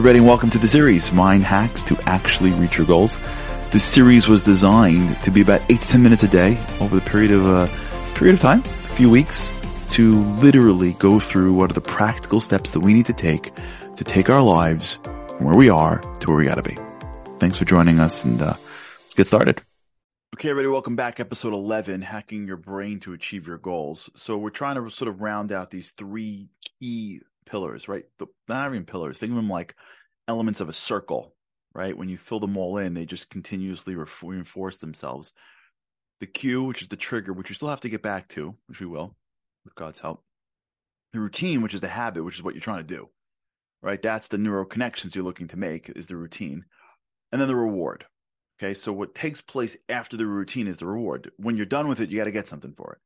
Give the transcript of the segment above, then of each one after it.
everybody, and welcome to the series, Mind Hacks to Actually Reach Your Goals. This series was designed to be about eight to ten minutes a day over the period of a uh, period of time, a few weeks, to literally go through what are the practical steps that we need to take to take our lives from where we are to where we gotta be. Thanks for joining us and uh, let's get started. Okay, everybody, welcome back. Episode 11, Hacking Your Brain to Achieve Your Goals. So we're trying to sort of round out these three key pillars, right? The, not even pillars. Think of them like elements of a circle, right? When you fill them all in, they just continuously reinforce themselves. The cue, which is the trigger, which we still have to get back to, which we will with God's help. The routine, which is the habit, which is what you're trying to do, right? That's the neural connections you're looking to make is the routine. And then the reward. Okay. So what takes place after the routine is the reward. When you're done with it, you got to get something for it.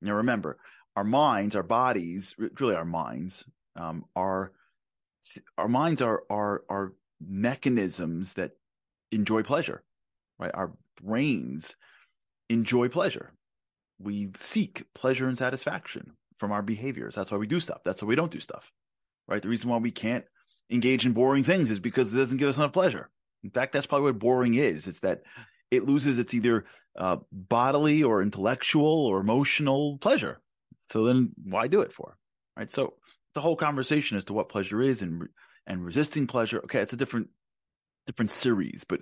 Now remember, our minds, our bodies, really our minds, um, are our minds are are are mechanisms that enjoy pleasure, right? Our brains enjoy pleasure. We seek pleasure and satisfaction from our behaviors. That's why we do stuff. That's why we don't do stuff, right? The reason why we can't engage in boring things is because it doesn't give us enough pleasure. In fact, that's probably what boring is. It's that it loses its either uh, bodily or intellectual or emotional pleasure. So then why do it for? Right. So the whole conversation as to what pleasure is and and resisting pleasure. Okay, it's a different different series, but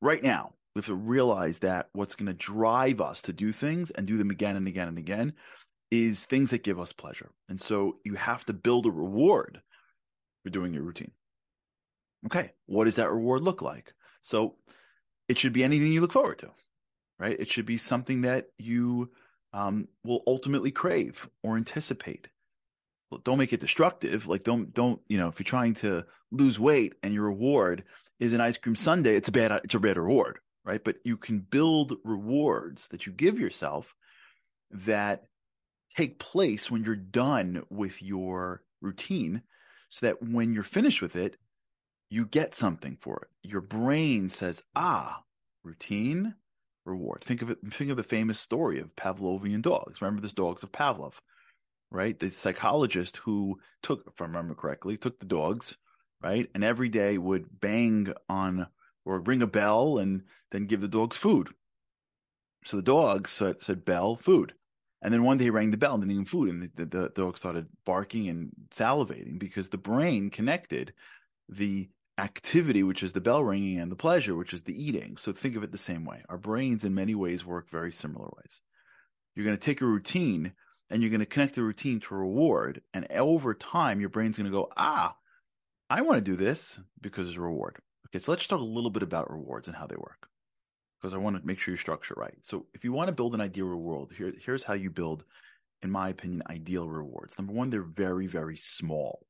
right now we have to realize that what's going to drive us to do things and do them again and again and again is things that give us pleasure. And so you have to build a reward for doing your routine. Okay, what does that reward look like? So it should be anything you look forward to, right? It should be something that you um, will ultimately crave or anticipate don't make it destructive. Like don't don't you know if you're trying to lose weight and your reward is an ice cream sundae, it's a bad it's a bad reward, right? But you can build rewards that you give yourself that take place when you're done with your routine, so that when you're finished with it, you get something for it. Your brain says, "Ah, routine." Reward. Think of it. Think of the famous story of Pavlovian dogs. Remember this dogs of Pavlov right? The psychologist who took, if I remember correctly, took the dogs, right? And every day would bang on or ring a bell and then give the dogs food. So the dogs said, said bell, food. And then one day he rang the bell and didn't even food. And the, the, the dog started barking and salivating because the brain connected the activity, which is the bell ringing, and the pleasure, which is the eating. So think of it the same way. Our brains, in many ways, work very similar ways. You're going to take a routine and you're going to connect the routine to reward. And over time, your brain's going to go, ah, I want to do this because it's a reward. Okay, so let's talk a little bit about rewards and how they work because I want to make sure you structure right. So if you want to build an ideal reward, here, here's how you build, in my opinion, ideal rewards. Number one, they're very, very small.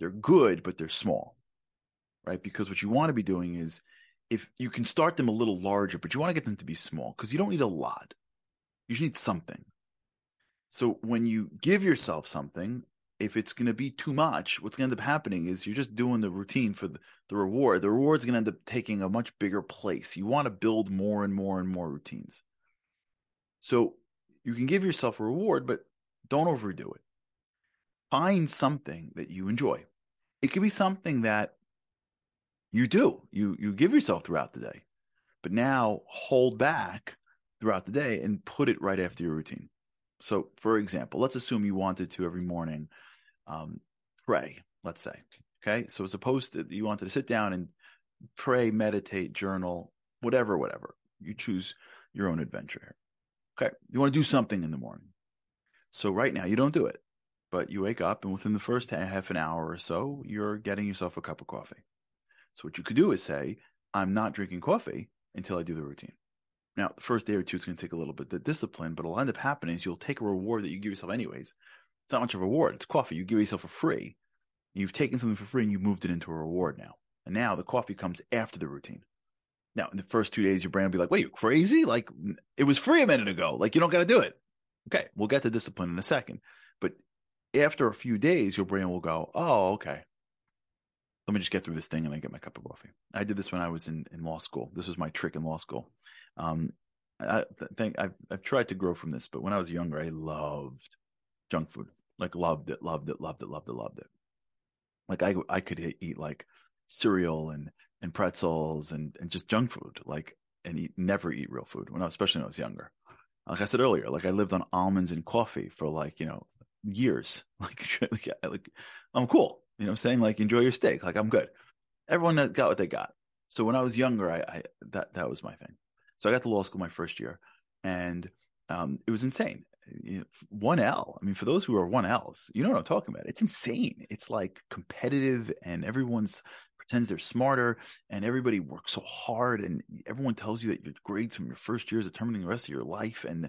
They're good, but they're small, right? Because what you want to be doing is if you can start them a little larger, but you want to get them to be small because you don't need a lot. You just need something. So when you give yourself something, if it's going to be too much, what's going to end up happening is you're just doing the routine for the, the reward. The reward's going to end up taking a much bigger place. You want to build more and more and more routines. So you can give yourself a reward, but don't overdo it. Find something that you enjoy. It could be something that you do. You you give yourself throughout the day. But now hold back throughout the day and put it right after your routine. So, for example, let's assume you wanted to every morning um, pray, let's say. Okay. So, as opposed to you wanted to sit down and pray, meditate, journal, whatever, whatever. You choose your own adventure here. Okay. You want to do something in the morning. So, right now, you don't do it, but you wake up and within the first half an hour or so, you're getting yourself a cup of coffee. So, what you could do is say, I'm not drinking coffee until I do the routine. Now, the first day or two, it's going to take a little bit of discipline, but what'll end up happening is you'll take a reward that you give yourself anyways. It's not much of a reward. It's coffee. You give yourself for free. You've taken something for free and you moved it into a reward now. And now the coffee comes after the routine. Now, in the first two days, your brain will be like, wait, you crazy? Like, it was free a minute ago. Like, you don't got to do it. Okay, we'll get to discipline in a second. But after a few days, your brain will go, oh, okay. Let me just get through this thing and then get my cup of coffee. I did this when I was in, in law school. This was my trick in law school. Um, I think I've, I've tried to grow from this, but when I was younger, I loved junk food. Like loved it, loved it, loved it, loved it, loved it. Like I, I could eat like cereal and, and pretzels and, and just junk food, like, and eat, never eat real food when I, especially when I was younger. Like I said earlier, like I lived on almonds and coffee for like, you know, years. Like, like, like I'm cool. You know, saying like, enjoy your steak. Like I'm good. Everyone got what they got. So when I was younger, I, I that, that was my thing. So I got to law school my first year and, um, it was insane. One L. I mean, for those who are one L's, you know what I'm talking about. It's insane. It's like competitive, and everyone's pretends they're smarter, and everybody works so hard, and everyone tells you that your grades from your first year is determining the rest of your life, and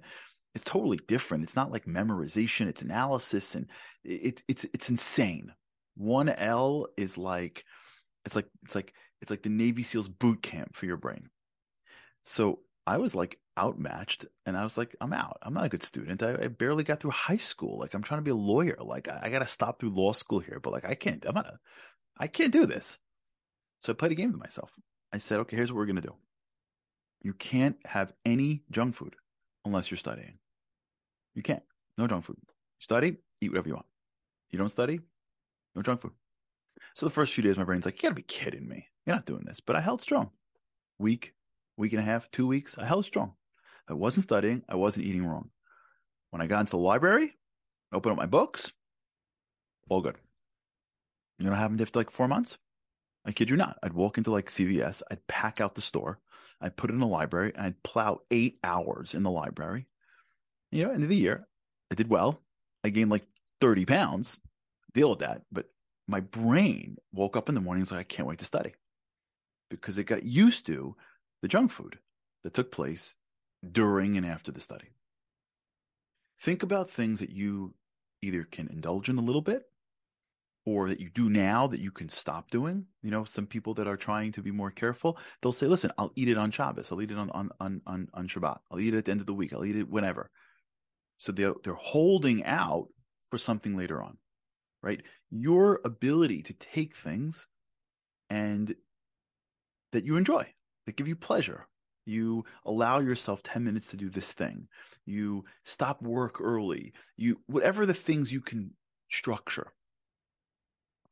it's totally different. It's not like memorization; it's analysis, and it, it's it's insane. One L is like it's like it's like it's like the Navy SEALs boot camp for your brain. So I was like outmatched and I was like, I'm out. I'm not a good student. I, I barely got through high school. Like I'm trying to be a lawyer. Like I, I got to stop through law school here, but like I can't, I'm not a, I can't do this. So I played a game with myself. I said, okay, here's what we're going to do. You can't have any junk food unless you're studying. You can't. No junk food. Study, eat whatever you want. You don't study, no junk food. So the first few days, my brain's like, you got to be kidding me. You're not doing this. But I held strong. Week, week and a half, two weeks, I held strong. I wasn't studying. I wasn't eating wrong. When I got into the library, opened up my books, all good. You know what happened after like four months? I kid you not. I'd walk into like CVS, I'd pack out the store, I'd put it in the library, and I'd plow eight hours in the library. You know, end of the year, I did well. I gained like 30 pounds, deal with that. But my brain woke up in the morning was like, I can't wait to study because it got used to the junk food that took place during and after the study. Think about things that you either can indulge in a little bit or that you do now that you can stop doing. You know, some people that are trying to be more careful, they'll say, listen, I'll eat it on Shabbos. I'll eat it on, on, on, on, Shabbat. I'll eat it at the end of the week. I'll eat it whenever. So they're, they're holding out for something later on, right? Your ability to take things and that you enjoy, that give you pleasure, you allow yourself 10 minutes to do this thing. You stop work early. You whatever the things you can structure.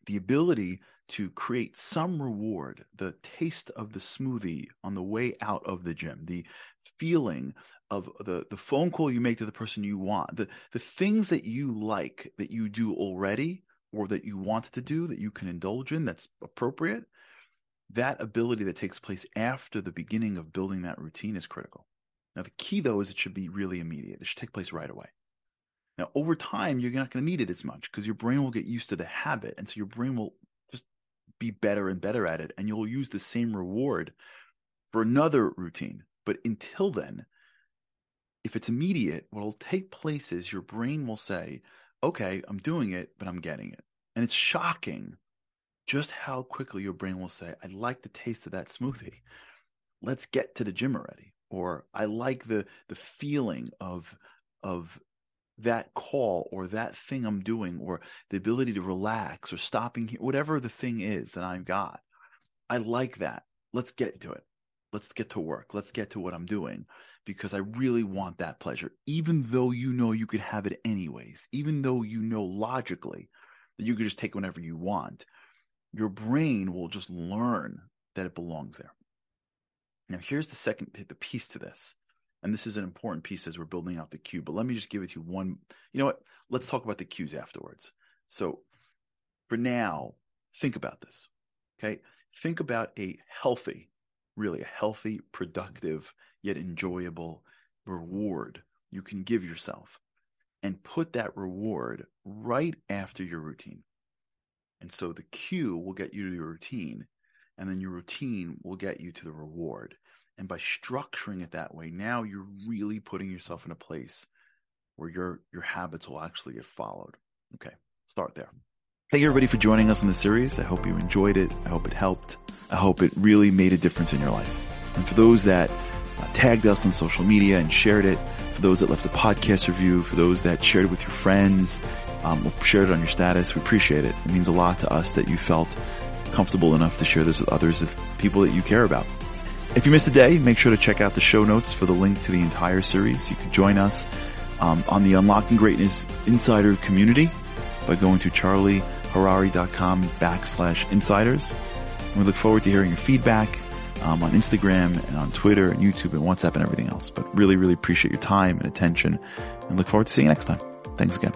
The ability to create some reward the taste of the smoothie on the way out of the gym the feeling of the the phone call you make to the person you want the the things that you like that you do already or that you want to do that you can indulge in that's appropriate that ability that takes place after the beginning of building that routine is critical. Now, the key though is it should be really immediate. It should take place right away. Now, over time, you're not going to need it as much because your brain will get used to the habit. And so your brain will just be better and better at it. And you'll use the same reward for another routine. But until then, if it's immediate, what will take place is your brain will say, okay, I'm doing it, but I'm getting it. And it's shocking just how quickly your brain will say, I like the taste of that smoothie. Let's get to the gym already. Or I like the the feeling of of that call or that thing I'm doing or the ability to relax or stopping here, whatever the thing is that I've got. I like that. Let's get to it. Let's get to work. Let's get to what I'm doing because I really want that pleasure, even though you know you could have it anyways, even though you know logically that you could just take whenever you want your brain will just learn that it belongs there. Now, here's the second the piece to this. And this is an important piece as we're building out the cue. But let me just give it to you one. You know what? Let's talk about the cues afterwards. So, for now, think about this. Okay. Think about a healthy, really a healthy, productive, yet enjoyable reward you can give yourself and put that reward right after your routine. And so the cue will get you to your routine, and then your routine will get you to the reward. And by structuring it that way, now you're really putting yourself in a place where your your habits will actually get followed. Okay, start there. Thank you everybody for joining us in the series. I hope you enjoyed it. I hope it helped. I hope it really made a difference in your life. And for those that uh, tagged us on social media and shared it, for those that left a podcast review, for those that shared it with your friends, um, share it on your status. We appreciate it. It means a lot to us that you felt comfortable enough to share this with others of people that you care about. If you missed a day, make sure to check out the show notes for the link to the entire series. You can join us um, on the Unlocking Greatness Insider community by going to charlieharary.com backslash insiders. We look forward to hearing your feedback um, on Instagram and on Twitter and YouTube and WhatsApp and everything else. But really, really appreciate your time and attention and look forward to seeing you next time. Thanks again.